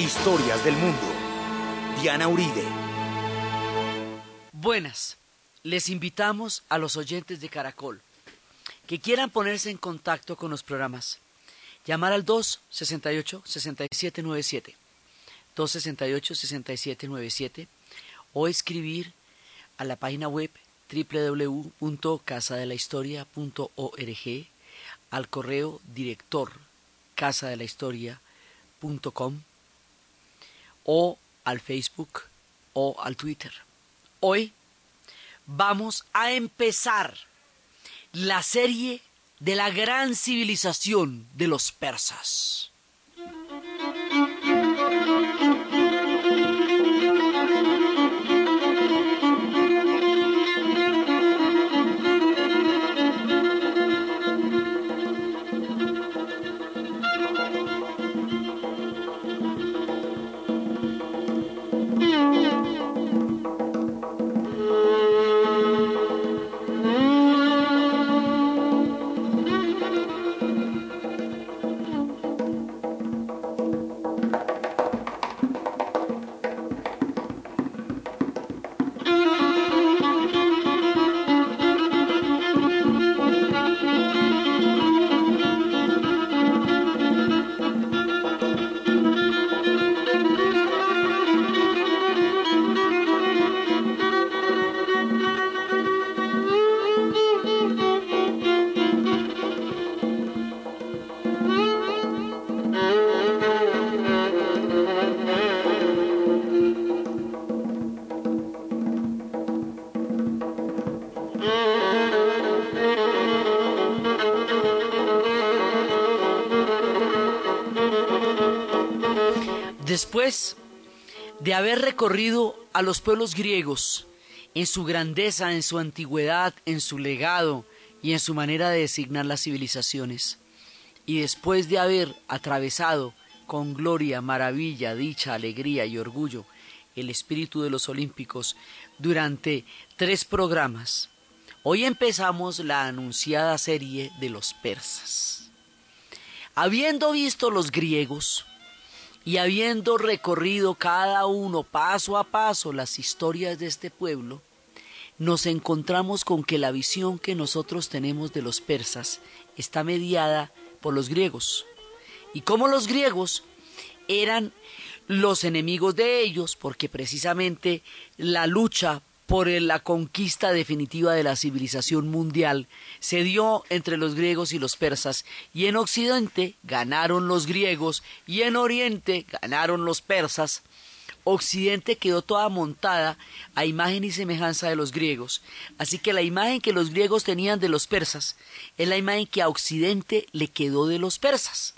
Historias del mundo. Diana Uribe. Buenas. Les invitamos a los oyentes de Caracol que quieran ponerse en contacto con los programas. Llamar al 268-6797. 268-6797 o escribir a la página web www.casadelahistoria.org al correo director casadelahistoria.com o al Facebook o al Twitter. Hoy vamos a empezar la serie de la gran civilización de los persas. Después de haber recorrido a los pueblos griegos en su grandeza, en su antigüedad, en su legado y en su manera de designar las civilizaciones, y después de haber atravesado con gloria, maravilla, dicha, alegría y orgullo el espíritu de los olímpicos durante tres programas, hoy empezamos la anunciada serie de los persas. Habiendo visto los griegos, y habiendo recorrido cada uno paso a paso las historias de este pueblo, nos encontramos con que la visión que nosotros tenemos de los persas está mediada por los griegos. Y como los griegos eran los enemigos de ellos, porque precisamente la lucha por la conquista definitiva de la civilización mundial se dio entre los griegos y los persas, y en Occidente ganaron los griegos y en Oriente ganaron los persas. Occidente quedó toda montada a imagen y semejanza de los griegos, así que la imagen que los griegos tenían de los persas es la imagen que a Occidente le quedó de los persas.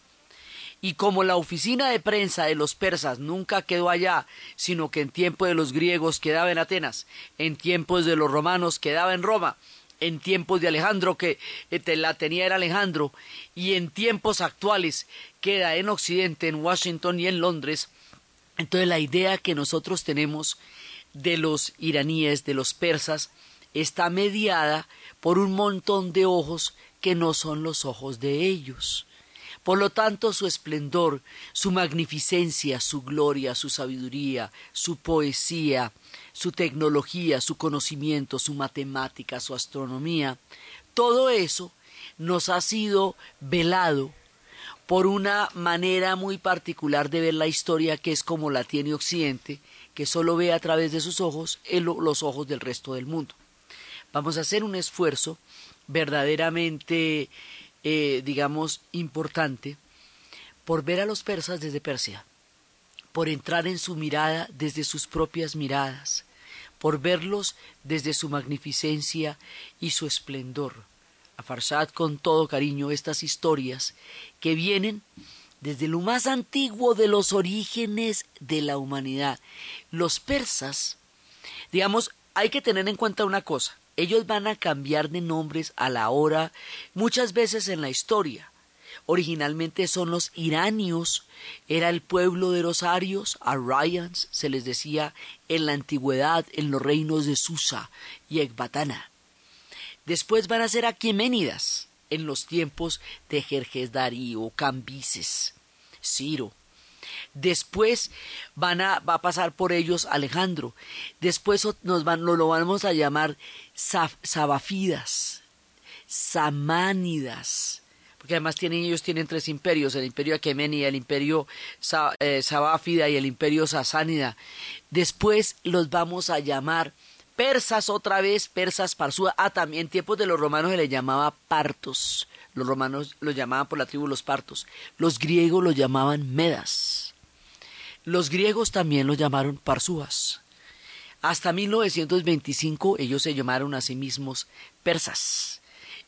Y como la oficina de prensa de los persas nunca quedó allá, sino que en tiempo de los griegos quedaba en Atenas, en tiempos de los romanos quedaba en Roma, en tiempos de Alejandro que eh, la tenía era Alejandro, y en tiempos actuales queda en Occidente, en Washington y en Londres, entonces la idea que nosotros tenemos de los iraníes, de los persas, está mediada por un montón de ojos que no son los ojos de ellos. Por lo tanto, su esplendor, su magnificencia, su gloria, su sabiduría, su poesía, su tecnología, su conocimiento, su matemática, su astronomía, todo eso nos ha sido velado por una manera muy particular de ver la historia que es como la tiene Occidente, que solo ve a través de sus ojos los ojos del resto del mundo. Vamos a hacer un esfuerzo verdaderamente eh, digamos, importante por ver a los persas desde Persia, por entrar en su mirada desde sus propias miradas, por verlos desde su magnificencia y su esplendor. A Farsad con todo cariño estas historias que vienen desde lo más antiguo de los orígenes de la humanidad. Los persas, digamos, hay que tener en cuenta una cosa. Ellos van a cambiar de nombres a la hora, muchas veces en la historia. Originalmente son los iranios, era el pueblo de los arios, Aryans se les decía en la antigüedad en los reinos de Susa y Ecbatana. Después van a ser aqueménidas en los tiempos de Jerjes Darío, Cambises, Ciro. Después van a, va a pasar por ellos Alejandro. Después nos, van, lo vamos a llamar Sabafidas, Samánidas. Porque además tienen, ellos tienen tres imperios, el imperio Aquemenida, el imperio eh, Sabáfida y el imperio Sasánida. Después los vamos a llamar persas otra vez, persas parsúa. Ah, también en tiempos de los romanos se les llamaba partos. Los romanos los llamaban por la tribu los partos. Los griegos los llamaban medas. Los griegos también los llamaron parsúas. Hasta 1925 ellos se llamaron a sí mismos persas.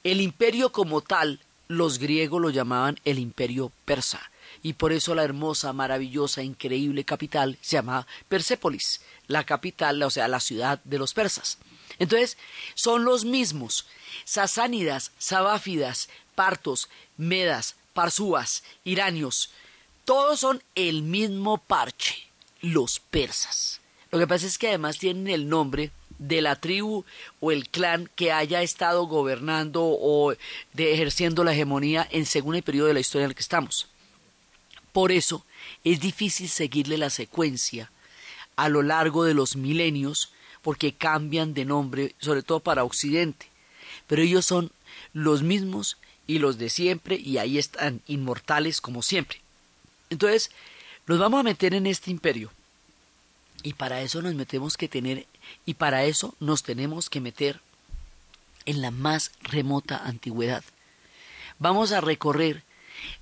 El imperio como tal, los griegos lo llamaban el imperio persa. Y por eso la hermosa, maravillosa, increíble capital se llama Persépolis, la capital, o sea, la ciudad de los persas. Entonces, son los mismos, sasánidas, sabáfidas, partos, medas, parsúas, iranios, todos son el mismo parche, los persas. Lo que pasa es que además tienen el nombre de la tribu o el clan que haya estado gobernando o de ejerciendo la hegemonía en según el periodo de la historia en el que estamos. Por eso es difícil seguirle la secuencia a lo largo de los milenios porque cambian de nombre, sobre todo para Occidente. Pero ellos son los mismos y los de siempre y ahí están inmortales como siempre. Entonces, nos vamos a meter en este imperio. Y para eso nos metemos que tener, y para eso nos tenemos que meter en la más remota antigüedad. Vamos a recorrer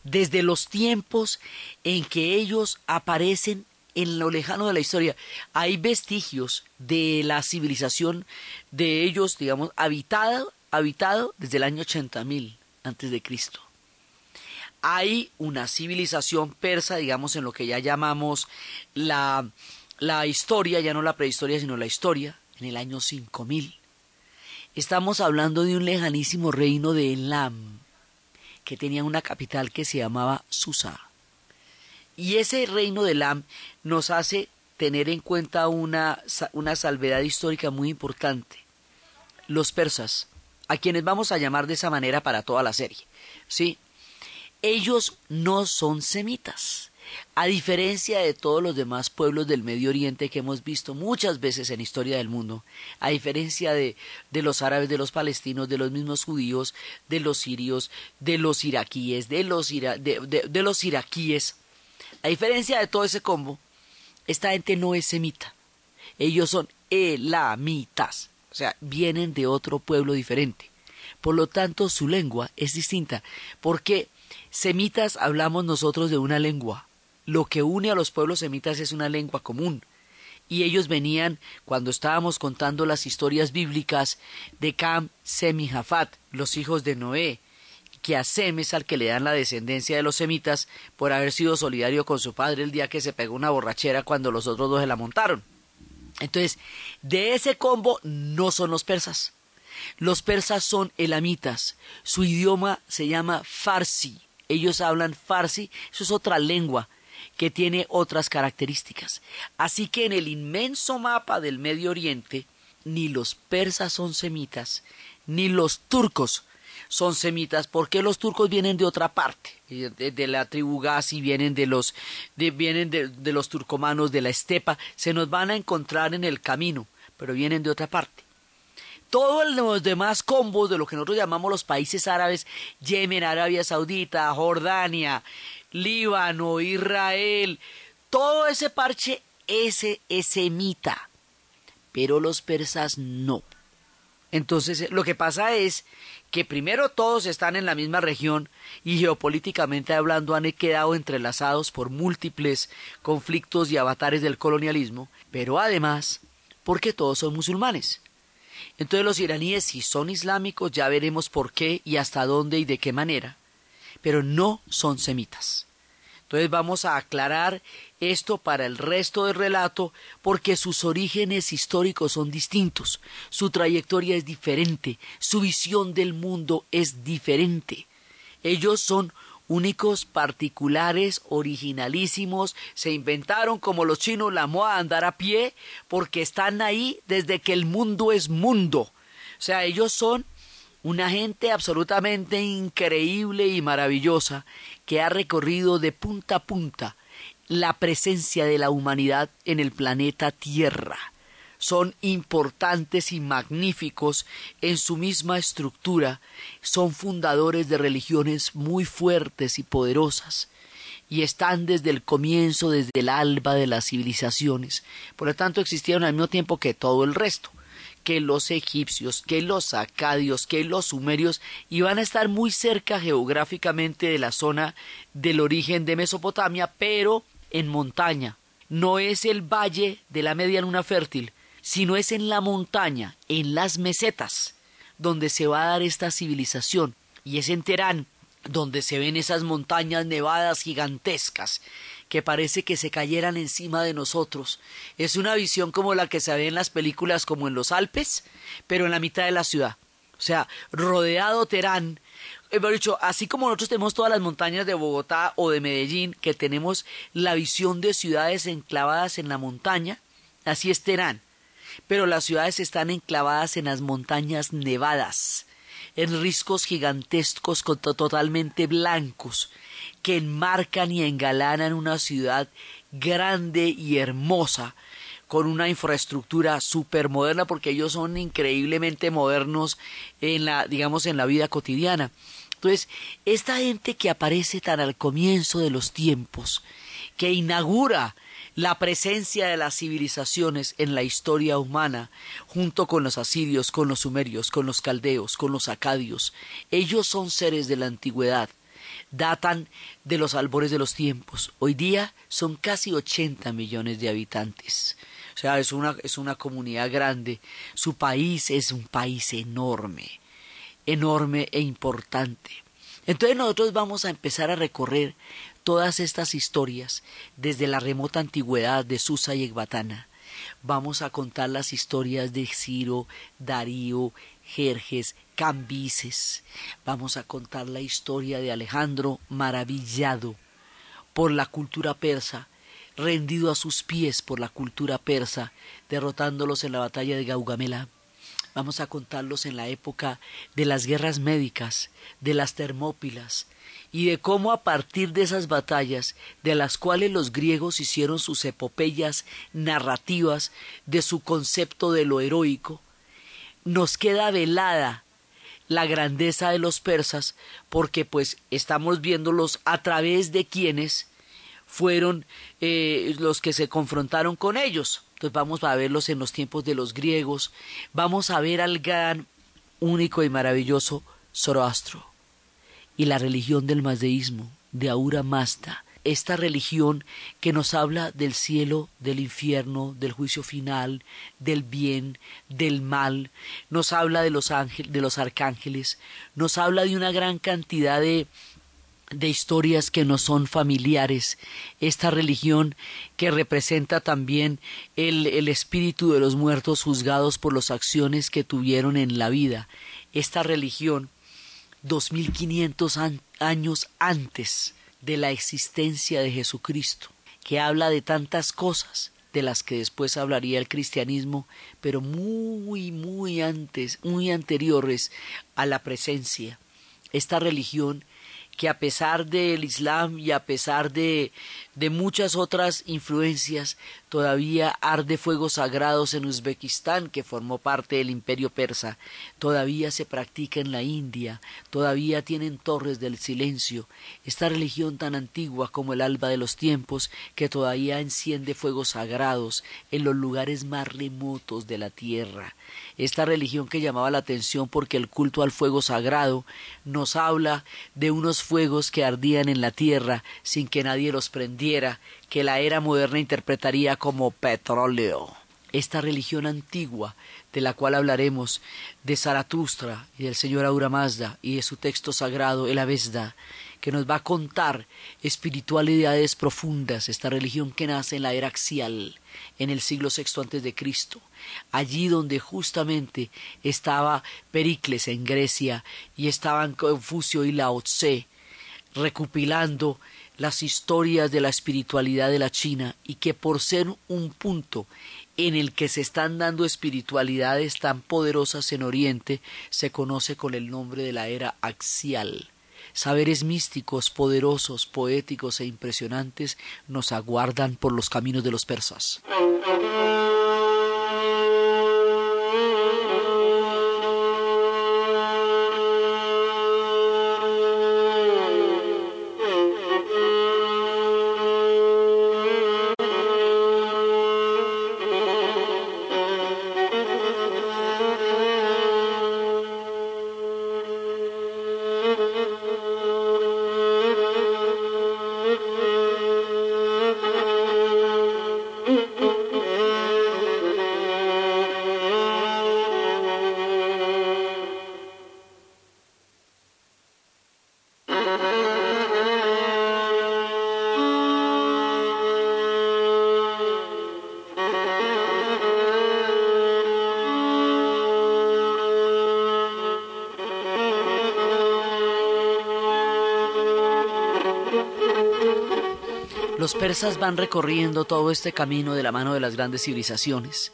desde los tiempos en que ellos aparecen en lo lejano de la historia. Hay vestigios de la civilización de ellos, digamos, habitado, habitado desde el año 80.000 antes de Cristo hay una civilización persa, digamos, en lo que ya llamamos la, la historia, ya no la prehistoria, sino la historia, en el año 5000. Estamos hablando de un lejanísimo reino de Elam, que tenía una capital que se llamaba Susa. Y ese reino de Elam nos hace tener en cuenta una, una salvedad histórica muy importante. Los persas, a quienes vamos a llamar de esa manera para toda la serie. ¿Sí? ellos no son semitas. A diferencia de todos los demás pueblos del Medio Oriente que hemos visto muchas veces en historia del mundo, a diferencia de, de los árabes, de los palestinos, de los mismos judíos, de los sirios, de los iraquíes, de los, de los iraquíes, a diferencia de todo ese combo, esta gente no es semita. Ellos son elamitas, o sea, vienen de otro pueblo diferente. Por lo tanto, su lengua es distinta, porque Semitas hablamos nosotros de una lengua. Lo que une a los pueblos semitas es una lengua común. Y ellos venían, cuando estábamos contando las historias bíblicas, de Cam, Sem y Jafat, los hijos de Noé, que a Sem es al que le dan la descendencia de los semitas por haber sido solidario con su padre el día que se pegó una borrachera cuando los otros dos se la montaron. Entonces, de ese combo no son los persas. Los persas son elamitas. Su idioma se llama farsi ellos hablan farsi, eso es otra lengua que tiene otras características. Así que en el inmenso mapa del Medio Oriente, ni los persas son semitas, ni los turcos son semitas, porque los turcos vienen de otra parte, de, la tribu Gazi, vienen de los, vienen de los turcomanos de la estepa, se nos van a encontrar en el camino, pero vienen de otra parte todos los demás combos de lo que nosotros llamamos los países árabes, Yemen, Arabia Saudita, Jordania, Líbano, Israel, todo ese parche, ese es semita, pero los persas no. Entonces, lo que pasa es que primero todos están en la misma región y geopolíticamente hablando han quedado entrelazados por múltiples conflictos y avatares del colonialismo, pero además porque todos son musulmanes. Entonces los iraníes, si son islámicos, ya veremos por qué y hasta dónde y de qué manera, pero no son semitas. Entonces vamos a aclarar esto para el resto del relato porque sus orígenes históricos son distintos, su trayectoria es diferente, su visión del mundo es diferente. Ellos son únicos, particulares, originalísimos, se inventaron como los chinos la moda andar a pie, porque están ahí desde que el mundo es mundo. O sea, ellos son una gente absolutamente increíble y maravillosa que ha recorrido de punta a punta la presencia de la humanidad en el planeta Tierra. Son importantes y magníficos en su misma estructura, son fundadores de religiones muy fuertes y poderosas, y están desde el comienzo, desde el alba de las civilizaciones. Por lo tanto, existieron al mismo tiempo que todo el resto que los egipcios, que los acadios, que los sumerios, iban a estar muy cerca geográficamente de la zona del origen de Mesopotamia, pero en montaña. No es el valle de la media luna fértil, sino es en la montaña, en las mesetas, donde se va a dar esta civilización. Y es en Terán donde se ven esas montañas nevadas gigantescas que parece que se cayeran encima de nosotros. Es una visión como la que se ve en las películas como en los Alpes, pero en la mitad de la ciudad. O sea, rodeado Terán, eh, dicho, así como nosotros tenemos todas las montañas de Bogotá o de Medellín, que tenemos la visión de ciudades enclavadas en la montaña, así es Terán. Pero las ciudades están enclavadas en las montañas nevadas, en riscos gigantescos totalmente blancos, que enmarcan y engalanan una ciudad grande y hermosa, con una infraestructura súper moderna, porque ellos son increíblemente modernos en la, digamos, en la vida cotidiana. Entonces, esta gente que aparece tan al comienzo de los tiempos, que inaugura la presencia de las civilizaciones en la historia humana, junto con los asirios, con los sumerios, con los caldeos, con los acadios, ellos son seres de la antigüedad, datan de los albores de los tiempos. Hoy día son casi 80 millones de habitantes. O sea, es una, es una comunidad grande. Su país es un país enorme, enorme e importante. Entonces nosotros vamos a empezar a recorrer todas estas historias desde la remota antigüedad de Susa y Ecbatana. Vamos a contar las historias de Ciro, Darío, Jerjes, Cambises. Vamos a contar la historia de Alejandro maravillado por la cultura persa, rendido a sus pies por la cultura persa, derrotándolos en la batalla de Gaugamela. Vamos a contarlos en la época de las guerras médicas, de las Termópilas, y de cómo a partir de esas batallas, de las cuales los griegos hicieron sus epopeyas narrativas de su concepto de lo heroico, nos queda velada la grandeza de los persas porque pues estamos viéndolos a través de quienes fueron eh, los que se confrontaron con ellos. Entonces vamos a verlos en los tiempos de los griegos, vamos a ver al gran, único y maravilloso Zoroastro y la religión del mazdeísmo de Aura Mazda, esta religión que nos habla del cielo, del infierno, del juicio final, del bien, del mal, nos habla de los ángeles, de los arcángeles, nos habla de una gran cantidad de de historias que no son familiares, esta religión que representa también el, el espíritu de los muertos juzgados por las acciones que tuvieron en la vida, esta religión dos mil quinientos años antes de la existencia de Jesucristo, que habla de tantas cosas de las que después hablaría el cristianismo, pero muy, muy antes, muy anteriores a la presencia. Esta religión que a pesar del Islam y a pesar de, de muchas otras influencias, todavía arde fuegos sagrados en Uzbekistán, que formó parte del imperio persa, todavía se practica en la India, todavía tienen torres del silencio, esta religión tan antigua como el alba de los tiempos, que todavía enciende fuegos sagrados en los lugares más remotos de la tierra, esta religión que llamaba la atención porque el culto al fuego sagrado nos habla de unos fuegos que ardían en la tierra sin que nadie los prendiera, que la era moderna interpretaría como petróleo. Esta religión antigua, de la cual hablaremos, de Zaratustra y del señor Aura Mazda y de su texto sagrado, el Avesda, que nos va a contar espiritualidades profundas, esta religión que nace en la era axial, en el siglo VI antes de Cristo, allí donde justamente estaba Pericles en Grecia y estaban Confucio y Lao Tse recopilando las historias de la espiritualidad de la China y que por ser un punto en el que se están dando espiritualidades tan poderosas en Oriente, se conoce con el nombre de la era axial. saberes místicos, poderosos, poéticos e impresionantes nos aguardan por los caminos de los persas. Los persas van recorriendo todo este camino de la mano de las grandes civilizaciones.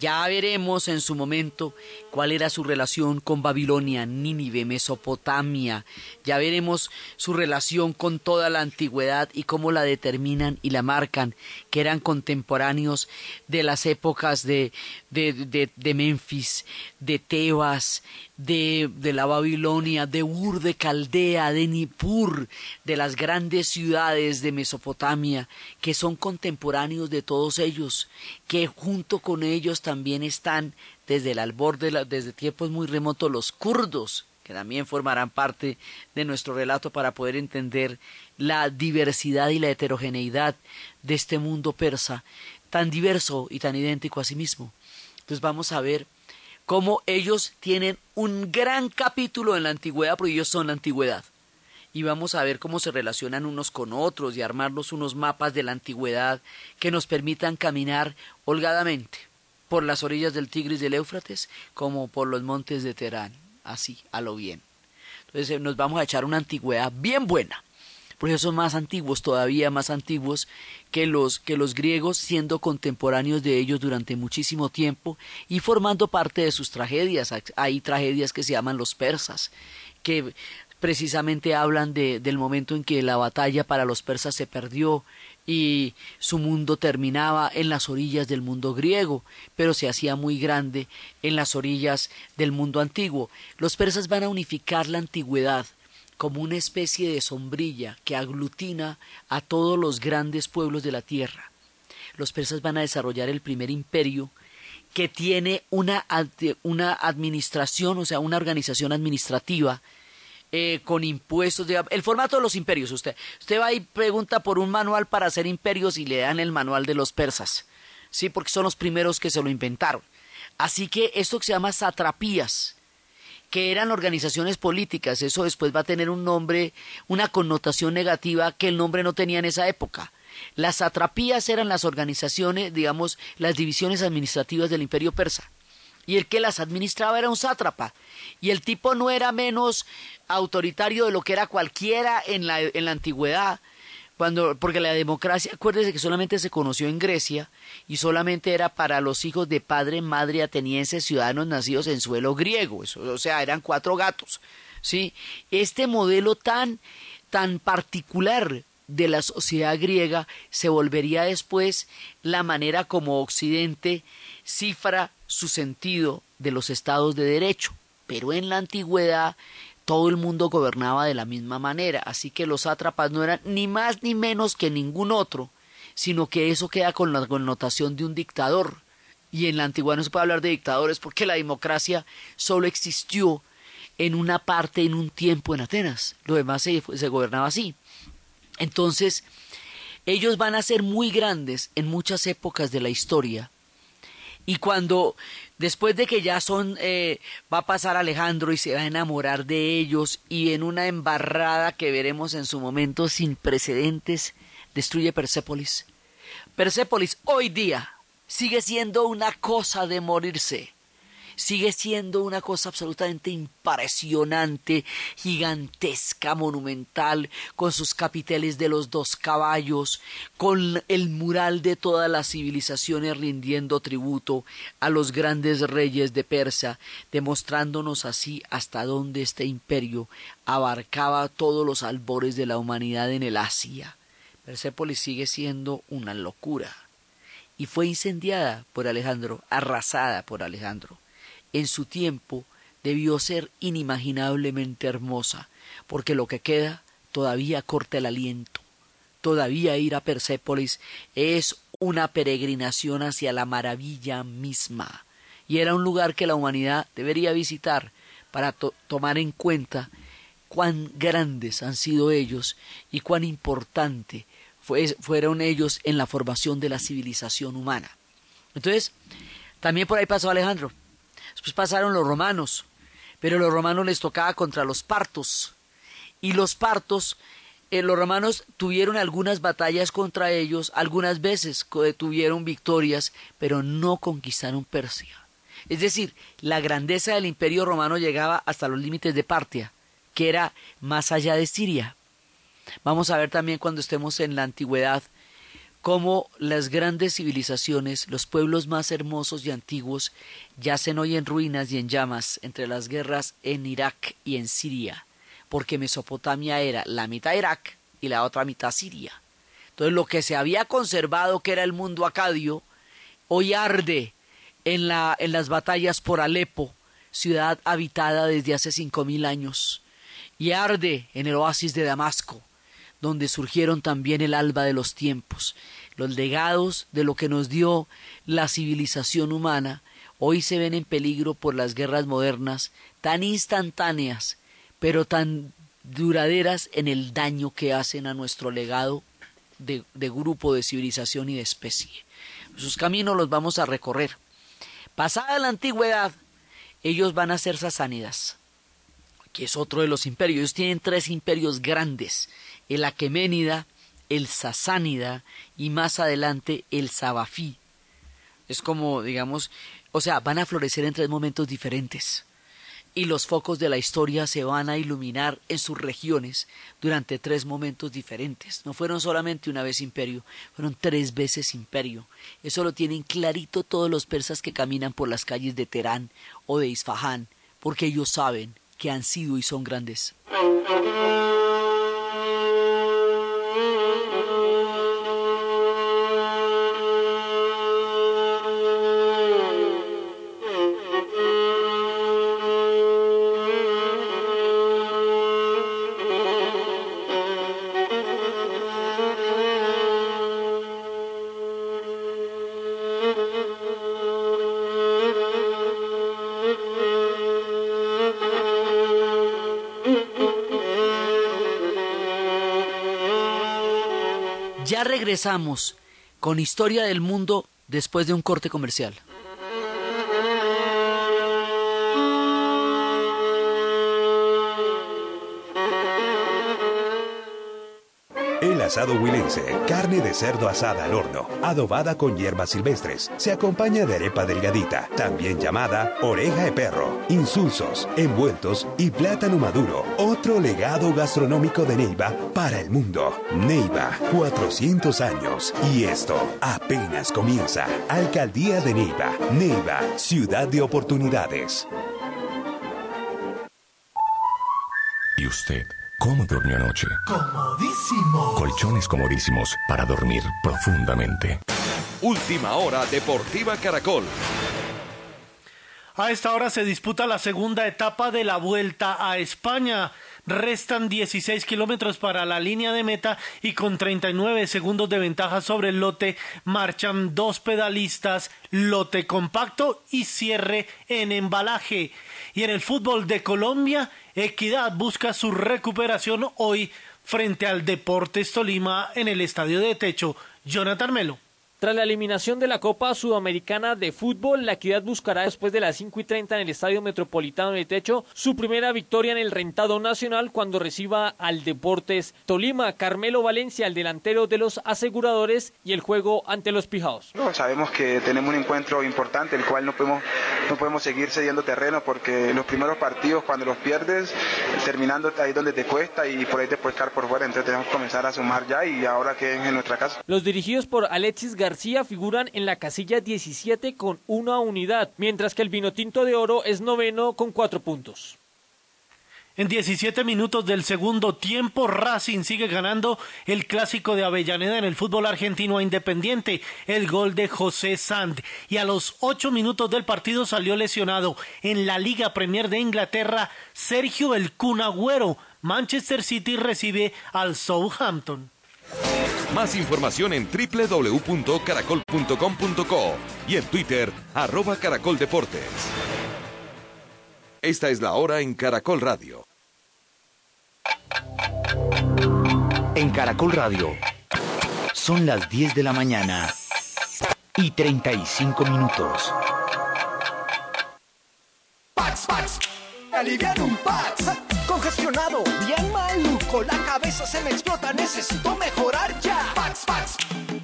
Ya veremos en su momento cuál era su relación con Babilonia, Nínive, Mesopotamia. Ya veremos su relación con toda la antigüedad y cómo la determinan y la marcan, que eran contemporáneos de las épocas de, de, de, Memphis, de Tebas, de, de, la Babilonia, de Ur, de Caldea, de Nippur, de las grandes ciudades de Mesopotamia, que son contemporáneos de todos ellos, que junto con ellos también están desde el albor de desde tiempos muy remotos los kurdos, que también formarán parte de nuestro relato para poder entender la diversidad y la heterogeneidad de este mundo persa, tan diverso y tan idéntico a sí mismo. Entonces vamos a ver cómo ellos tienen un gran capítulo en la antigüedad, porque ellos son la antigüedad. Y vamos a ver cómo se relacionan unos con otros y armarnos unos mapas de la antigüedad que nos permitan caminar holgadamente por las orillas del Tigris del Éufrates como por los montes de Terán, así, a lo bien. Entonces eh, nos vamos a echar una antigüedad bien buena porque son más antiguos, todavía más antiguos que los, que los griegos, siendo contemporáneos de ellos durante muchísimo tiempo y formando parte de sus tragedias. Hay tragedias que se llaman los persas, que precisamente hablan de, del momento en que la batalla para los persas se perdió y su mundo terminaba en las orillas del mundo griego, pero se hacía muy grande en las orillas del mundo antiguo. Los persas van a unificar la antigüedad como una especie de sombrilla que aglutina a todos los grandes pueblos de la tierra. Los persas van a desarrollar el primer imperio que tiene una, una administración, o sea, una organización administrativa eh, con impuestos. el formato de los imperios, usted. Usted va y pregunta por un manual para hacer imperios y le dan el manual de los persas. Sí, porque son los primeros que se lo inventaron. Así que esto que se llama satrapías que eran organizaciones políticas. Eso después va a tener un nombre, una connotación negativa que el nombre no tenía en esa época. Las satrapías eran las organizaciones, digamos, las divisiones administrativas del imperio persa. Y el que las administraba era un sátrapa. Y el tipo no era menos autoritario de lo que era cualquiera en la, en la antigüedad cuando, porque la democracia, acuérdese que solamente se conoció en Grecia y solamente era para los hijos de padre, madre, atenienses, ciudadanos nacidos en suelo griego, o sea, eran cuatro gatos, ¿sí? Este modelo tan, tan particular de la sociedad griega se volvería después la manera como Occidente cifra su sentido de los estados de derecho. Pero en la antigüedad todo el mundo gobernaba de la misma manera, así que los sátrapas no eran ni más ni menos que ningún otro, sino que eso queda con la connotación de un dictador. Y en la antigüedad no se puede hablar de dictadores porque la democracia solo existió en una parte, en un tiempo en Atenas. Lo demás se, se gobernaba así. Entonces, ellos van a ser muy grandes en muchas épocas de la historia. Y cuando Después de que ya son, eh, va a pasar Alejandro y se va a enamorar de ellos y en una embarrada que veremos en su momento sin precedentes, destruye Persépolis. Persépolis hoy día sigue siendo una cosa de morirse. Sigue siendo una cosa absolutamente impresionante, gigantesca, monumental, con sus capiteles de los dos caballos, con el mural de todas las civilizaciones rindiendo tributo a los grandes reyes de Persia, demostrándonos así hasta dónde este imperio abarcaba todos los albores de la humanidad en el Asia. Persépolis sigue siendo una locura y fue incendiada por Alejandro, arrasada por Alejandro. En su tiempo debió ser inimaginablemente hermosa, porque lo que queda todavía corta el aliento. Todavía ir a Persépolis es una peregrinación hacia la maravilla misma, y era un lugar que la humanidad debería visitar para tomar en cuenta cuán grandes han sido ellos y cuán importante fueron ellos en la formación de la civilización humana. Entonces, también por ahí pasó Alejandro. Después pasaron los romanos, pero los romanos les tocaba contra los partos. Y los partos, eh, los romanos tuvieron algunas batallas contra ellos, algunas veces tuvieron victorias, pero no conquistaron Persia. Es decir, la grandeza del imperio romano llegaba hasta los límites de Partia, que era más allá de Siria. Vamos a ver también cuando estemos en la antigüedad cómo las grandes civilizaciones, los pueblos más hermosos y antiguos, yacen hoy en ruinas y en llamas entre las guerras en Irak y en Siria, porque Mesopotamia era la mitad Irak y la otra mitad Siria. Entonces lo que se había conservado, que era el mundo acadio, hoy arde en, en las batallas por Alepo, ciudad habitada desde hace cinco mil años, y arde en el oasis de Damasco, donde surgieron también el alba de los tiempos. Los legados de lo que nos dio la civilización humana hoy se ven en peligro por las guerras modernas, tan instantáneas, pero tan duraderas en el daño que hacen a nuestro legado de, grupo, de civilización y de especie. Sus caminos los vamos a recorrer. Pasada la antigüedad, ellos van a ser sasánidas, que es otro de los imperios. Ellos tienen tres imperios grandes el Aqueménida, el Sasánida y más adelante el Sabafí. Es como, digamos, o sea, van a florecer en tres momentos diferentes. Y los focos de la historia se van a iluminar en sus regiones durante tres momentos diferentes. No fueron solamente una vez imperio, fueron tres veces imperio. Eso lo tienen clarito todos los persas que caminan por las calles de Terán o de Isfahán, porque ellos saben que han sido y son grandes. Regresamos con Historia del Mundo después de un corte comercial. Asado huilense, carne de cerdo asada al horno, adobada con hierbas silvestres. Se acompaña de arepa delgadita, también llamada oreja de perro, insulsos, envueltos y plátano maduro. Otro legado gastronómico de Neiva para el mundo. Neiva, 400 años. Y esto apenas comienza. Alcaldía de Neiva. Neiva, ciudad de oportunidades. ¿Y usted? ¿Cómo durmió anoche? Comodísimo. Colchones comodísimos para dormir profundamente. Última hora Deportiva Caracol. A esta hora se disputa la segunda etapa de la Vuelta a España. Restan 16 kilómetros para la línea de meta y con 39 segundos de ventaja sobre el lote marchan dos pedalistas, lote compacto y cierre en embalaje. Y en el fútbol de Colombia, Equidad busca su recuperación hoy frente al Deportes Tolima en el estadio de techo. Jonathan Melo. Tras la eliminación de la Copa Sudamericana de Fútbol, la equidad buscará después de las 5 y 30 en el Estadio Metropolitano de Techo su primera victoria en el rentado nacional cuando reciba al Deportes Tolima. Carmelo Valencia, el delantero de los aseguradores y el juego ante los Pijaos. sabemos que tenemos un encuentro importante, el cual no podemos, no podemos seguir cediendo terreno porque los primeros partidos cuando los pierdes, terminando ahí donde te cuesta y por ahí te puedes caer por fuera, entonces tenemos que comenzar a sumar ya y ahora que es en nuestra casa. Los dirigidos por Alexis García García figuran en la casilla 17 con una unidad, mientras que el Vinotinto de Oro es noveno con cuatro puntos. En 17 minutos del segundo tiempo, Racing sigue ganando el clásico de Avellaneda en el fútbol argentino a Independiente, el gol de José Sand. Y a los 8 minutos del partido salió lesionado en la Liga Premier de Inglaterra Sergio El Cunagüero. Manchester City recibe al Southampton. Más información en www.caracol.com.co y en Twitter, arroba Caracol Deportes. Esta es la hora en Caracol Radio. En Caracol Radio son las 10 de la mañana y 35 minutos. Pax, Pax, aliviar un Pax. Congestionado, bien maluco, la cabeza se me explota, necesito mejorar ya. Pax, Pax,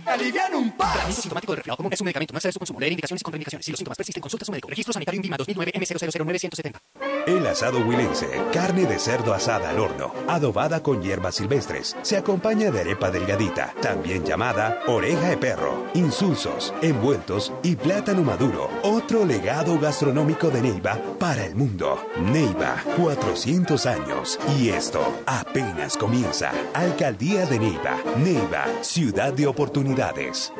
alivian un Pax. Tratamiento sintomático de resfriado común es un medicamento, no es de su consumo. Leer indicaciones y contraindicaciones. Si los síntomas persisten, consulta a su médico. Registro sanitario INVIMA 2009 M000970. El asado huilense, carne de cerdo asada al horno, adobada con hierbas silvestres, se acompaña de arepa delgadita, también llamada oreja de perro, insulsos, envueltos y plátano maduro. Otro legado gastronómico de Neiva para el mundo. Neiva, 400 años. Y esto apenas comienza. Alcaldía de Neiva. Neiva, ciudad de oportunidades.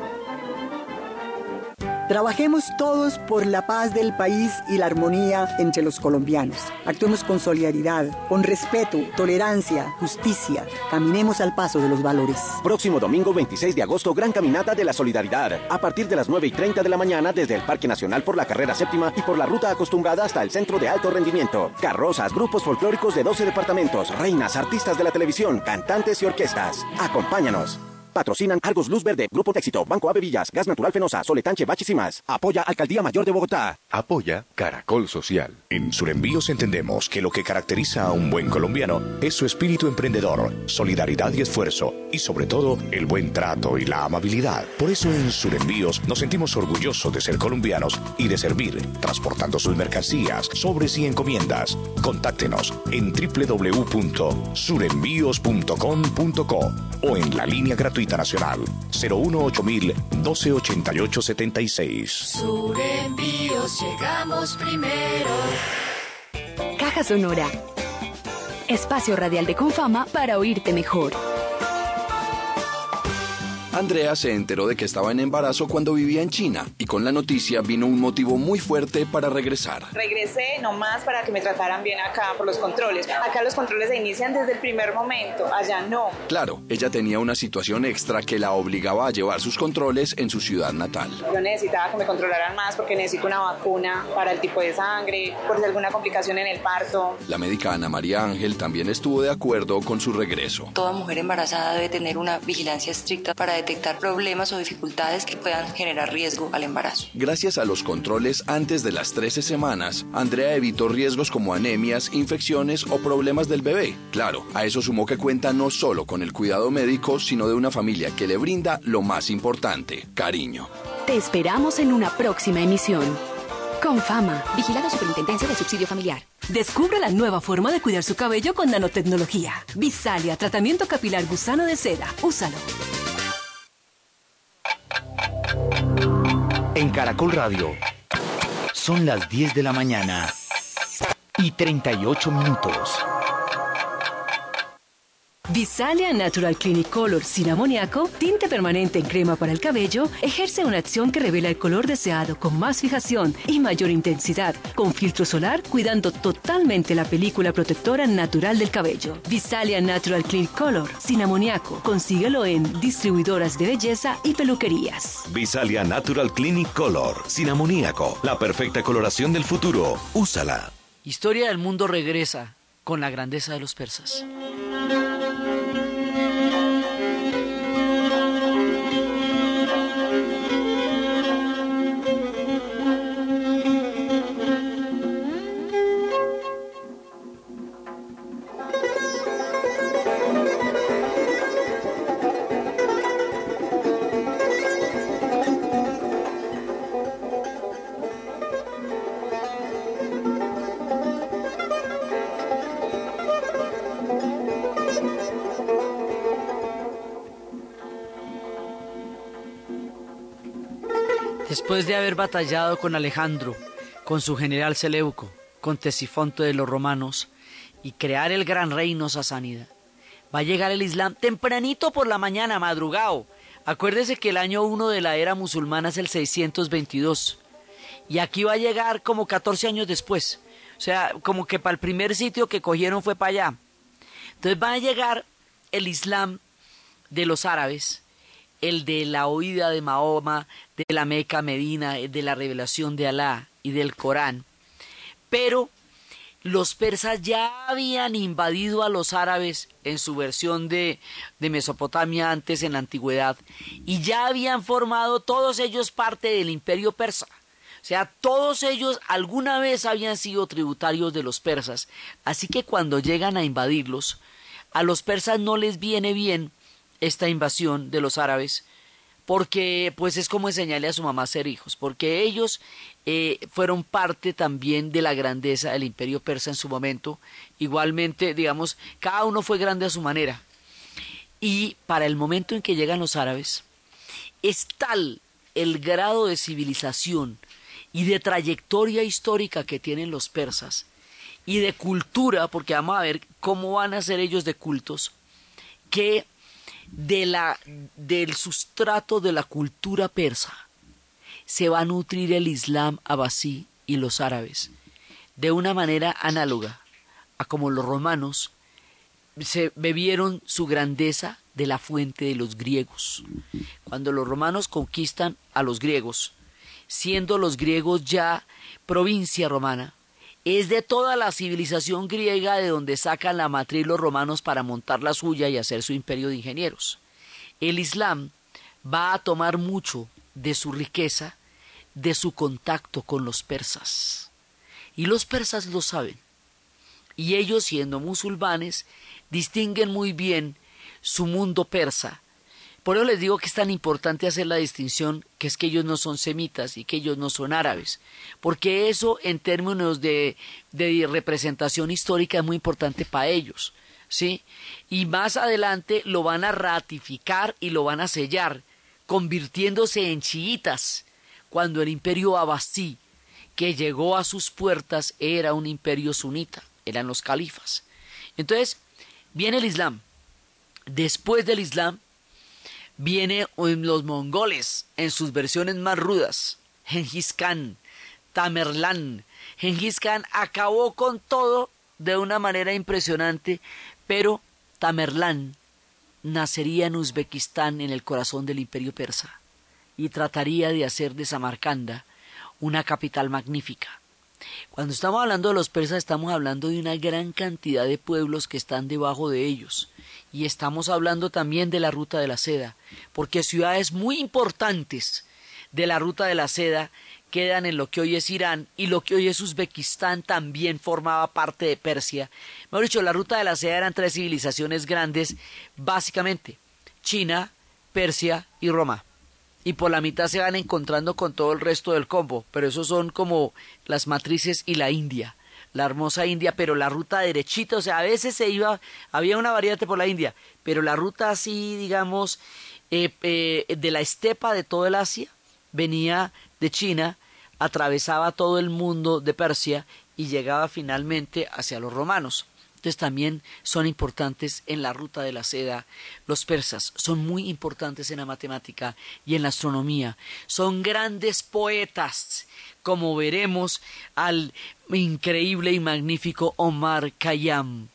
Trabajemos todos por la paz del país y la armonía entre los colombianos. Actuemos con solidaridad, con respeto, tolerancia, justicia. Caminemos al paso de los valores. Próximo domingo 26 de agosto, Gran Caminata de la Solidaridad. A partir de las 9 y 30 de la mañana desde el Parque Nacional por la Carrera Séptima y por la ruta acostumbrada hasta el Centro de Alto Rendimiento. Carrozas, grupos folclóricos de 12 departamentos, reinas, artistas de la televisión, cantantes y orquestas. Acompáñanos. Patrocinan Argos Luz Verde, Grupo de Éxito, Banco Ave Villas, Gas Natural Fenosa, Soletanche Bachis y más. Apoya Alcaldía Mayor de Bogotá. Apoya Caracol Social. En Surenvíos entendemos que lo que caracteriza a un buen colombiano es su espíritu emprendedor, solidaridad y esfuerzo, y sobre todo el buen trato y la amabilidad. Por eso en Surenvíos nos sentimos orgullosos de ser colombianos y de servir, transportando sus mercancías, sobres y encomiendas. Contáctenos en www.surenvíos.com.co o en la línea gratuita nacional 018 1288 76. Sur envíos llegamos primero. Caja Sonora. Espacio radial de Confama para oírte mejor. Andrea se enteró de que estaba en embarazo cuando vivía en China y con la noticia vino un motivo muy fuerte para regresar. Regresé nomás para que me trataran bien acá por los controles. Acá los controles se inician desde el primer momento, allá no. Claro, ella tenía una situación extra que la obligaba a llevar sus controles en su ciudad natal. Yo necesitaba que me controlaran más porque necesito una vacuna para el tipo de sangre, por si alguna complicación en el parto. La médica Ana María Ángel también estuvo de acuerdo con su regreso. Toda mujer embarazada debe tener una vigilancia estricta para detectar problemas o dificultades que puedan generar riesgo al embarazo. Gracias a los controles antes de las 13 semanas, Andrea evitó riesgos como anemias, infecciones o problemas del bebé. Claro, a eso sumó que cuenta no solo con el cuidado médico, sino de una familia que le brinda lo más importante, cariño. Te esperamos en una próxima emisión. Con fama, vigilada Superintendencia de Subsidio Familiar. Descubra la nueva forma de cuidar su cabello con nanotecnología. Visalia, tratamiento capilar gusano de seda. Úsalo. Caracol Radio son las 10 de la mañana y 38 minutos. Visalia Natural Clinic Color sin amoníaco, tinte permanente en crema para el cabello, ejerce una acción que revela el color deseado con más fijación y mayor intensidad, con filtro solar cuidando totalmente la película protectora natural del cabello. Visalia Natural Clinic Color sin amoníaco, consíguelo en distribuidoras de belleza y peluquerías. Visalia Natural Clinic Color sin amoníaco, la perfecta coloración del futuro. Úsala. Historia del mundo regresa con la grandeza de los persas. Después de haber batallado con Alejandro, con su general Seleuco, con Tesifonto de los romanos y crear el gran reino sasánida, va a llegar el Islam tempranito por la mañana, madrugado. Acuérdese que el año 1 de la era musulmana es el 622 y aquí va a llegar como 14 años después. O sea, como que para el primer sitio que cogieron fue para allá. Entonces va a llegar el Islam de los árabes, el de la oída de Mahoma, de la Meca Medina, de la revelación de Alá y del Corán. Pero los persas ya habían invadido a los árabes en su versión de, de, Mesopotamia antes en la antigüedad y ya habían formado todos ellos parte del imperio persa. O sea, todos ellos alguna vez habían sido tributarios de los persas, así que cuando llegan a invadirlos, a los persas no les viene bien esta invasión de los árabes, porque pues es como enseñarle a su mamá a ser hijos, porque ellos eh, fueron parte también de la grandeza del imperio persa en su momento, igualmente, digamos, cada uno fue grande a su manera. Y para el momento en que llegan los árabes, es tal el grado de civilización y de trayectoria histórica que tienen los persas, y de cultura, porque vamos a ver cómo van a ser ellos de cultos, que de la, del sustrato de la cultura persa se va a nutrir el Islam abasí y los árabes, de una manera análoga a como los romanos se bebieron su grandeza de la fuente de los griegos. Cuando los romanos conquistan a los griegos, siendo los griegos ya provincia romana, es de toda la civilización griega de donde sacan la matriz los romanos para montar la suya y hacer su imperio de ingenieros. El Islam va a tomar mucho de su riqueza, de su contacto con los persas. Y los persas lo saben. Y ellos, siendo musulmanes, distinguen muy bien su mundo persa por eso les digo que es tan importante hacer la distinción que es que ellos no son semitas y que ellos no son árabes, porque eso en términos de, de representación histórica es muy importante para ellos, ¿sí? Y más adelante lo van a ratificar y lo van a sellar, convirtiéndose en chiitas, cuando el imperio abasí, que llegó a sus puertas, era un imperio sunita, eran los califas. Entonces, viene el Islam. Después del Islam, viene en los mongoles en sus versiones más rudas. Genghis Khan, Tamerlán. Genghis Khan acabó con todo de una manera impresionante, pero Tamerlán nacería en Uzbekistán, en el corazón del imperio persa, y trataría de hacer de Samarcanda una capital magnífica. Cuando estamos hablando de los persas, estamos hablando de una gran cantidad de pueblos que están debajo de ellos. Y estamos hablando también de la ruta de la seda, porque ciudades muy importantes de la ruta de la seda quedan en lo que hoy es Irán y lo que hoy es Uzbekistán también formaba parte de Persia. Mejor dicho, la ruta de la seda eran tres civilizaciones grandes, básicamente China, Persia y Roma y por la mitad se van encontrando con todo el resto del combo, pero esos son como las matrices y la India, la hermosa India, pero la ruta derechita, o sea, a veces se iba, había una variante por la India, pero la ruta así, digamos, eh, eh, de la estepa de todo el Asia, venía de China, atravesaba todo el mundo de Persia y llegaba finalmente hacia los romanos también son importantes en la ruta de la seda. Los persas son muy importantes en la matemática y en la astronomía. Son grandes poetas, como veremos al increíble y magnífico Omar Khayyam.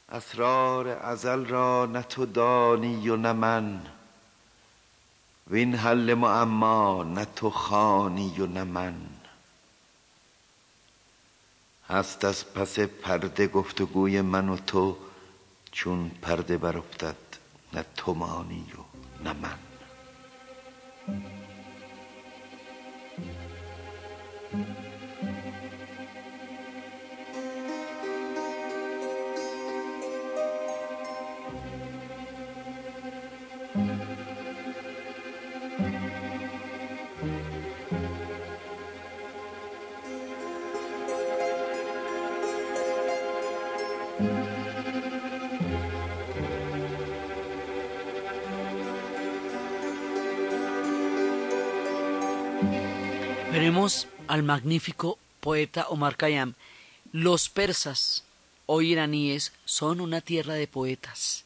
است از پس پرده گفتگوی من و تو چون پرده بر افتد نه تو مانی و نه من. thank you Veremos al magnífico poeta Omar Khayyam. Los persas o iraníes son una tierra de poetas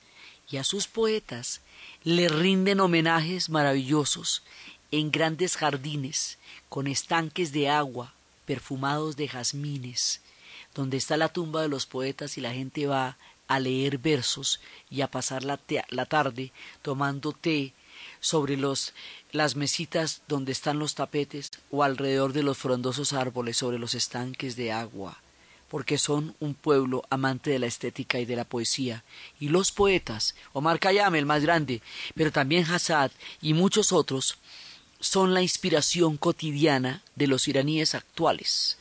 y a sus poetas le rinden homenajes maravillosos en grandes jardines con estanques de agua perfumados de jazmines, donde está la tumba de los poetas y la gente va a leer versos y a pasar la, la tarde tomando té sobre los, las mesitas donde están los tapetes o alrededor de los frondosos árboles sobre los estanques de agua porque son un pueblo amante de la estética y de la poesía. Y los poetas, Omar Khayyam el más grande, pero también Hassad y muchos otros, son la inspiración cotidiana de los iraníes actuales.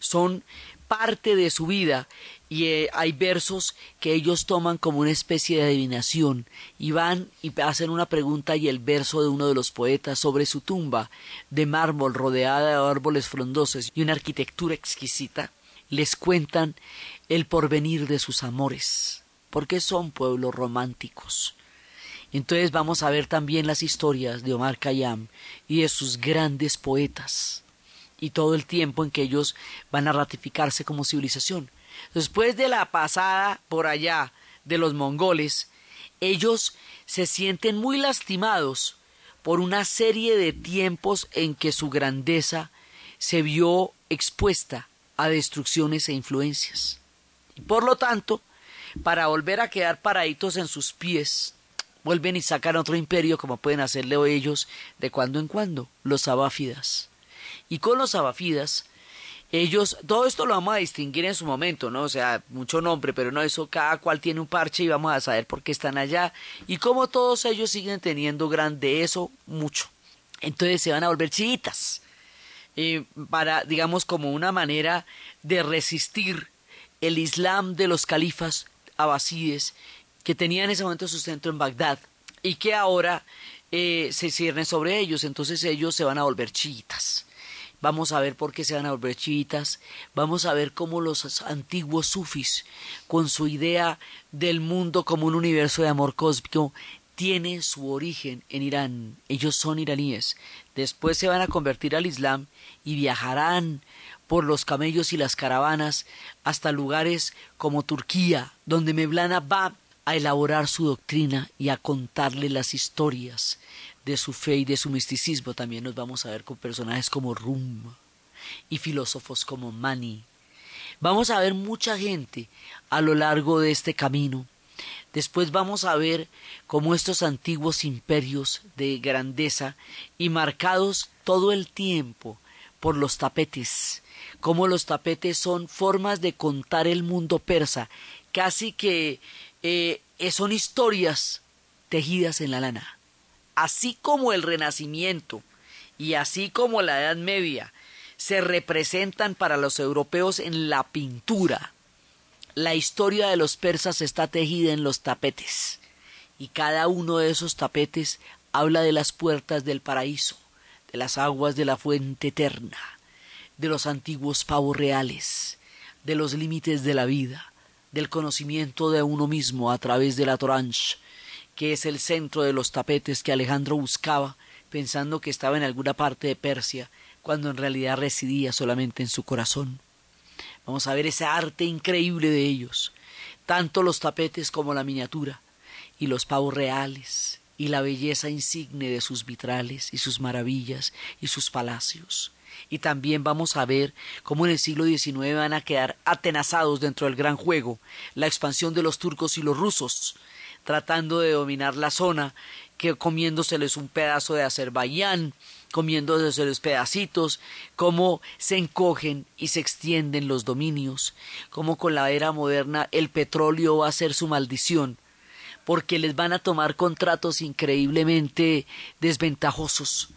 Son parte de su vida y eh, hay versos que ellos toman como una especie de adivinación y van y hacen una pregunta y el verso de uno de los poetas sobre su tumba de mármol rodeada de árboles frondosos y una arquitectura exquisita les cuentan el porvenir de sus amores, porque son pueblos románticos. Entonces vamos a ver también las historias de Omar Khayyam y de sus grandes poetas y todo el tiempo en que ellos van a ratificarse como civilización. Después de la pasada por allá de los mongoles, ellos se sienten muy lastimados por una serie de tiempos en que su grandeza se vio expuesta a destrucciones e influencias. Y por lo tanto, para volver a quedar paraditos en sus pies, vuelven y sacan otro imperio como pueden hacerle ellos de cuando en cuando, los abáfidas. Y con los abáfidas, ellos, todo esto lo vamos a distinguir en su momento, ¿no? O sea, mucho nombre, pero no eso, cada cual tiene un parche y vamos a saber por qué están allá. Y como todos ellos siguen teniendo grande eso, mucho. Entonces se van a volver chiitas. Eh, para, digamos, como una manera de resistir el Islam de los califas abasíes que tenían en ese momento su centro en Bagdad y que ahora eh, se ciernen sobre ellos, entonces ellos se van a volver chiitas. Vamos a ver por qué se van a volver chiitas, vamos a ver cómo los antiguos sufis, con su idea del mundo como un universo de amor cósmico, tienen su origen en Irán. Ellos son iraníes. Después se van a convertir al Islam y viajarán por los camellos y las caravanas hasta lugares como Turquía, donde Mevlana va a elaborar su doctrina y a contarle las historias de su fe y de su misticismo. También nos vamos a ver con personajes como Rum y filósofos como Mani. Vamos a ver mucha gente a lo largo de este camino Después vamos a ver cómo estos antiguos imperios de grandeza y marcados todo el tiempo por los tapetes, cómo los tapetes son formas de contar el mundo persa, casi que eh, son historias tejidas en la lana. Así como el Renacimiento y así como la Edad Media se representan para los europeos en la pintura, la historia de los persas está tejida en los tapetes, y cada uno de esos tapetes habla de las puertas del paraíso, de las aguas de la fuente eterna, de los antiguos pavos reales, de los límites de la vida, del conocimiento de uno mismo a través de la Torange, que es el centro de los tapetes que Alejandro buscaba, pensando que estaba en alguna parte de Persia, cuando en realidad residía solamente en su corazón. Vamos a ver ese arte increíble de ellos, tanto los tapetes como la miniatura, y los pavos reales, y la belleza insigne de sus vitrales, y sus maravillas, y sus palacios. Y también vamos a ver cómo en el siglo XIX van a quedar atenazados dentro del gran juego la expansión de los turcos y los rusos, tratando de dominar la zona, que comiéndoseles un pedazo de Azerbaiyán, comiéndose los pedacitos, cómo se encogen y se extienden los dominios, cómo con la era moderna el petróleo va a ser su maldición, porque les van a tomar contratos increíblemente desventajosos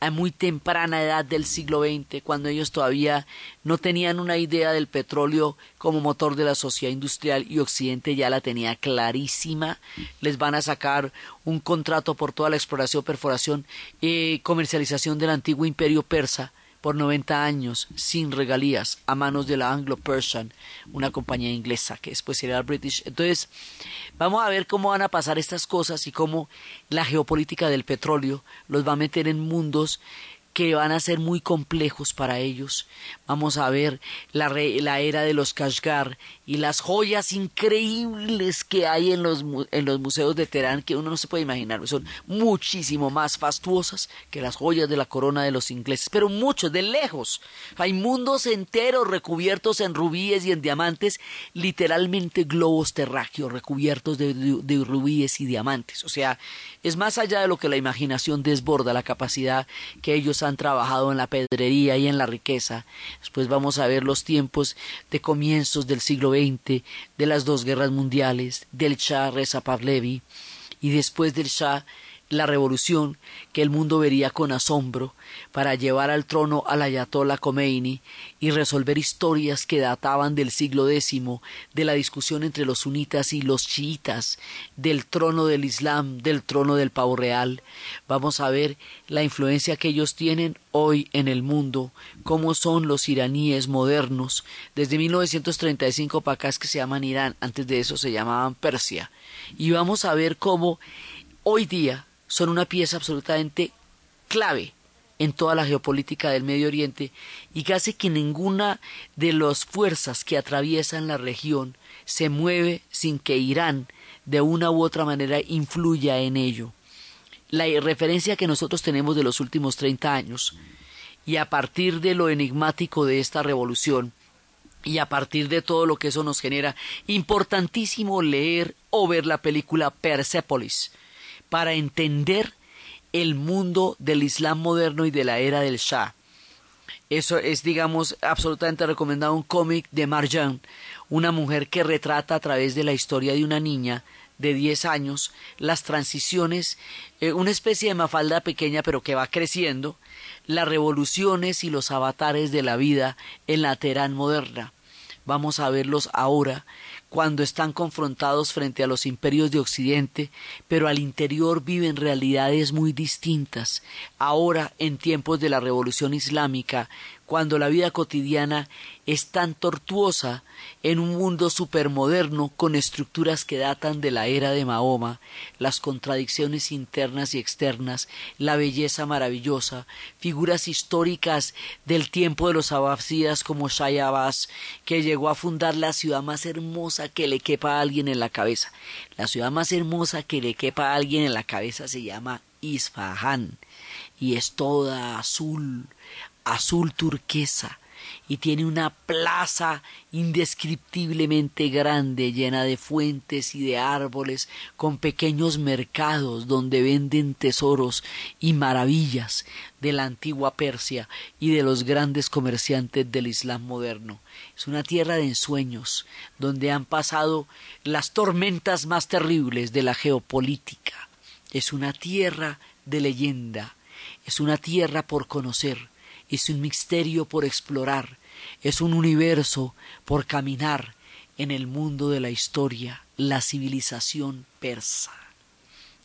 a muy temprana edad del siglo XX, cuando ellos todavía no tenían una idea del petróleo como motor de la sociedad industrial y Occidente ya la tenía clarísima, les van a sacar un contrato por toda la exploración, perforación y comercialización del antiguo imperio persa por 90 años sin regalías a manos de la Anglo-Persian, una compañía inglesa que después sería British. Entonces, vamos a ver cómo van a pasar estas cosas y cómo la geopolítica del petróleo los va a meter en mundos que van a ser muy complejos para ellos. Vamos a ver la, la era de los Kashgar y las joyas increíbles que hay en los, en los museos de Teherán que uno no se puede imaginar. Son muchísimo más fastuosas que las joyas de la corona de los ingleses, pero mucho, de lejos. Hay mundos enteros recubiertos en rubíes y en diamantes, literalmente globos terráqueos recubiertos de, de rubíes y diamantes. O sea, es más allá de lo que la imaginación desborda, la capacidad que ellos han trabajado en la pedrería y en la riqueza. Después vamos a ver los tiempos de comienzos del siglo XX, de las dos guerras mundiales, del Shah Reza Pahlavi, y después del Shah la revolución que el mundo vería con asombro para llevar al trono al ayatollah Khomeini y resolver historias que databan del siglo X, de la discusión entre los sunitas y los chiitas, del trono del Islam, del trono del pavo real. Vamos a ver la influencia que ellos tienen hoy en el mundo, cómo son los iraníes modernos. Desde 1935 para acá es que se llaman Irán, antes de eso se llamaban Persia. Y vamos a ver cómo hoy día son una pieza absolutamente clave en toda la geopolítica del Medio Oriente y casi que ninguna de las fuerzas que atraviesan la región se mueve sin que Irán de una u otra manera influya en ello. La referencia que nosotros tenemos de los últimos 30 años y a partir de lo enigmático de esta revolución y a partir de todo lo que eso nos genera, importantísimo leer o ver la película Persepolis para entender el mundo del Islam moderno y de la era del Shah. Eso es, digamos, absolutamente recomendado un cómic de Marjan, una mujer que retrata a través de la historia de una niña de 10 años las transiciones, eh, una especie de mafalda pequeña pero que va creciendo, las revoluciones y los avatares de la vida en la Teherán moderna. Vamos a verlos ahora cuando están confrontados frente a los imperios de Occidente, pero al interior viven realidades muy distintas. Ahora, en tiempos de la Revolución Islámica, cuando la vida cotidiana es tan tortuosa en un mundo supermoderno con estructuras que datan de la era de Mahoma, las contradicciones internas y externas, la belleza maravillosa, figuras históricas del tiempo de los abasídas como Shah Abbas, que llegó a fundar la ciudad más hermosa que le quepa a alguien en la cabeza. La ciudad más hermosa que le quepa a alguien en la cabeza se llama Isfahan y es toda azul, azul turquesa y tiene una plaza indescriptiblemente grande llena de fuentes y de árboles con pequeños mercados donde venden tesoros y maravillas de la antigua Persia y de los grandes comerciantes del Islam moderno. Es una tierra de ensueños donde han pasado las tormentas más terribles de la geopolítica. Es una tierra de leyenda, es una tierra por conocer, es un misterio por explorar, es un universo por caminar en el mundo de la historia, la civilización persa.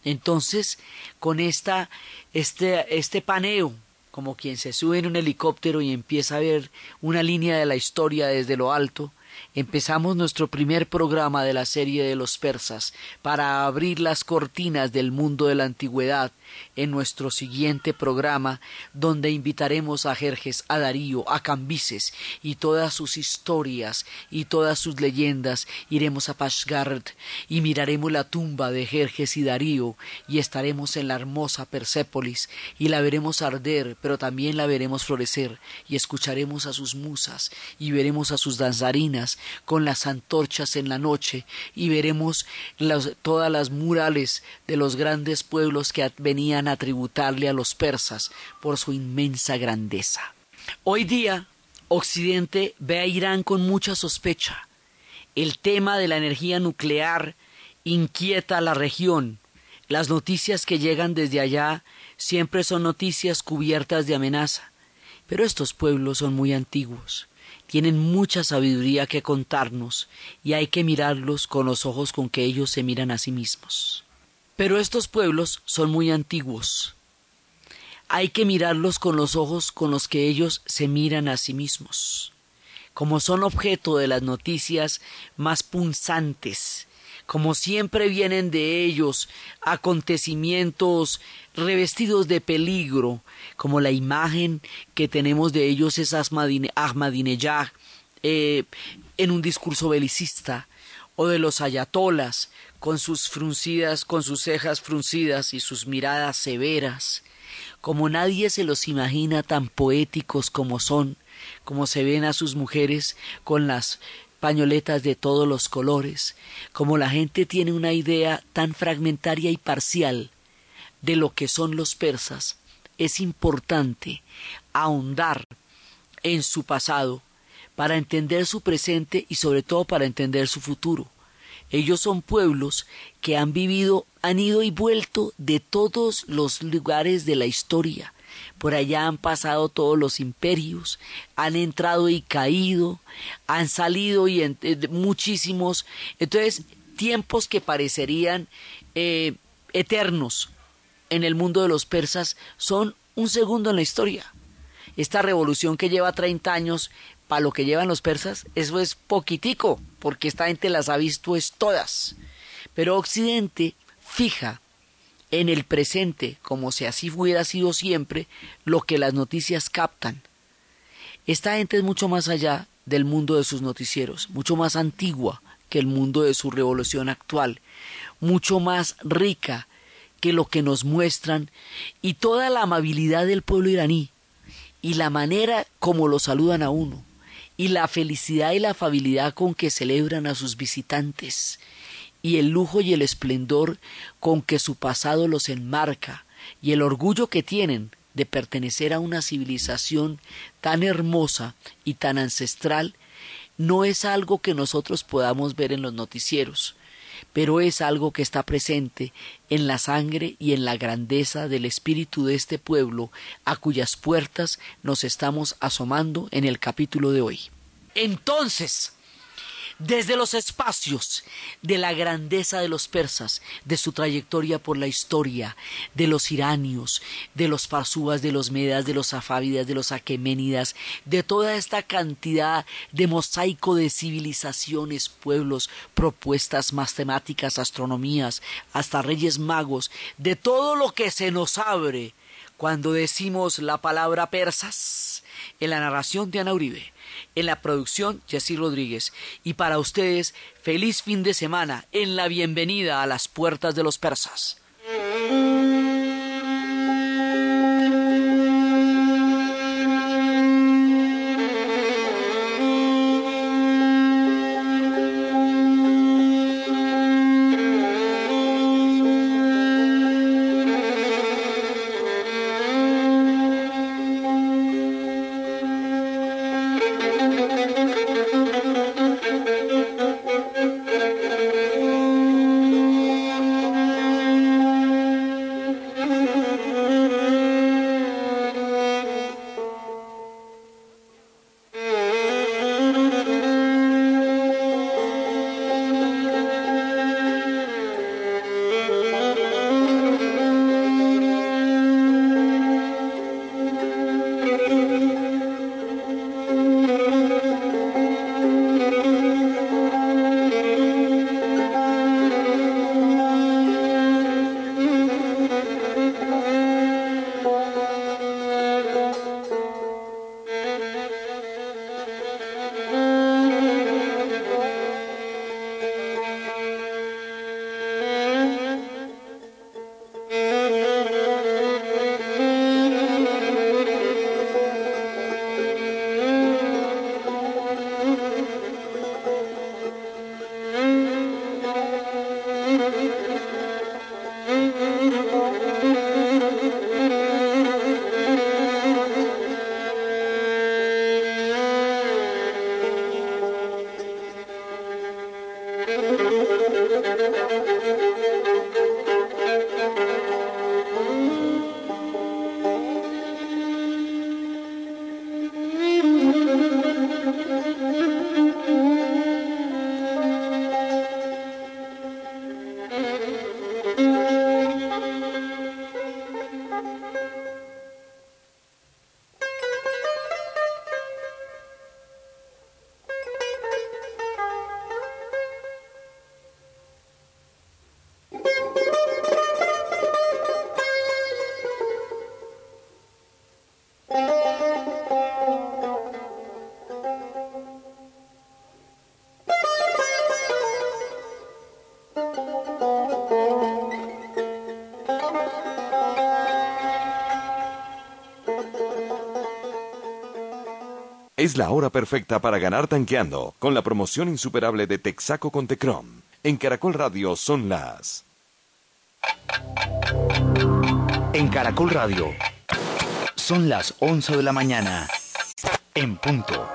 Entonces, con esta, este, este paneo, como quien se sube en un helicóptero y empieza a ver una línea de la historia desde lo alto, empezamos nuestro primer programa de la serie de los persas para abrir las cortinas del mundo de la antigüedad en nuestro siguiente programa, donde invitaremos a Jerjes, a Darío, a Cambises y todas sus historias y todas sus leyendas. Iremos a Pashgard y miraremos la tumba de Jerjes y Darío y estaremos en la hermosa Persépolis y la veremos arder, pero también la veremos florecer y escucharemos a sus musas y veremos a sus danzarinas con las antorchas en la noche y veremos todas las murales de los grandes pueblos que venían a tributarle a los persas por su inmensa grandeza. Hoy día, Occidente ve a Irán con mucha sospecha. El tema de la energía nuclear inquieta a la región. Las noticias que llegan desde allá siempre son noticias cubiertas de amenaza. Pero estos pueblos son muy antiguos, tienen mucha sabiduría que contarnos y hay que mirarlos con los ojos con que ellos se miran a sí mismos. Pero estos pueblos son muy antiguos. Hay que mirarlos con los ojos con los que ellos se miran a sí mismos. Como son objeto de las noticias más punzantes, como siempre vienen de ellos acontecimientos revestidos de peligro, como la imagen que tenemos de ellos es Ahmadinejad eh, en un discurso belicista, o de los ayatolas con sus fruncidas, con sus cejas fruncidas y sus miradas severas, como nadie se los imagina tan poéticos como son, como se ven a sus mujeres con las pañoletas de todos los colores, como la gente tiene una idea tan fragmentaria y parcial de lo que son los persas, es importante ahondar en su pasado para entender su presente y sobre todo para entender su futuro. Ellos son pueblos que han vivido, han ido y vuelto de todos los lugares de la historia. Por allá han pasado todos los imperios, han entrado y caído, han salido y eh, muchísimos. Entonces, tiempos que parecerían eh, eternos en el mundo de los persas son un segundo en la historia. Esta revolución que lleva 30 años para lo que llevan los persas, eso es poquitico, porque esta gente las ha visto es todas. Pero Occidente fija en el presente, como si así hubiera sido siempre, lo que las noticias captan. Esta gente es mucho más allá del mundo de sus noticieros, mucho más antigua que el mundo de su revolución actual, mucho más rica que lo que nos muestran y toda la amabilidad del pueblo iraní y la manera como lo saludan a uno y la felicidad y la afabilidad con que celebran a sus visitantes, y el lujo y el esplendor con que su pasado los enmarca, y el orgullo que tienen de pertenecer a una civilización tan hermosa y tan ancestral, no es algo que nosotros podamos ver en los noticieros, pero es algo que está presente en la sangre y en la grandeza del espíritu de este pueblo a cuyas puertas nos estamos asomando en el capítulo de hoy. Entonces, desde los espacios de la grandeza de los persas, de su trayectoria por la historia, de los iranios, de los parsúas, de los medas, de los afávidas, de los aqueménidas, de toda esta cantidad de mosaico de civilizaciones, pueblos, propuestas matemáticas, astronomías, hasta reyes magos, de todo lo que se nos abre cuando decimos la palabra persas en la narración de Ana Uribe en la producción, Jessy Rodríguez. Y para ustedes, feliz fin de semana en la bienvenida a las puertas de los persas. Es la hora perfecta para ganar tanqueando con la promoción insuperable de Texaco con Tecrom. En Caracol Radio son las... En Caracol Radio son las 11 de la mañana. En punto.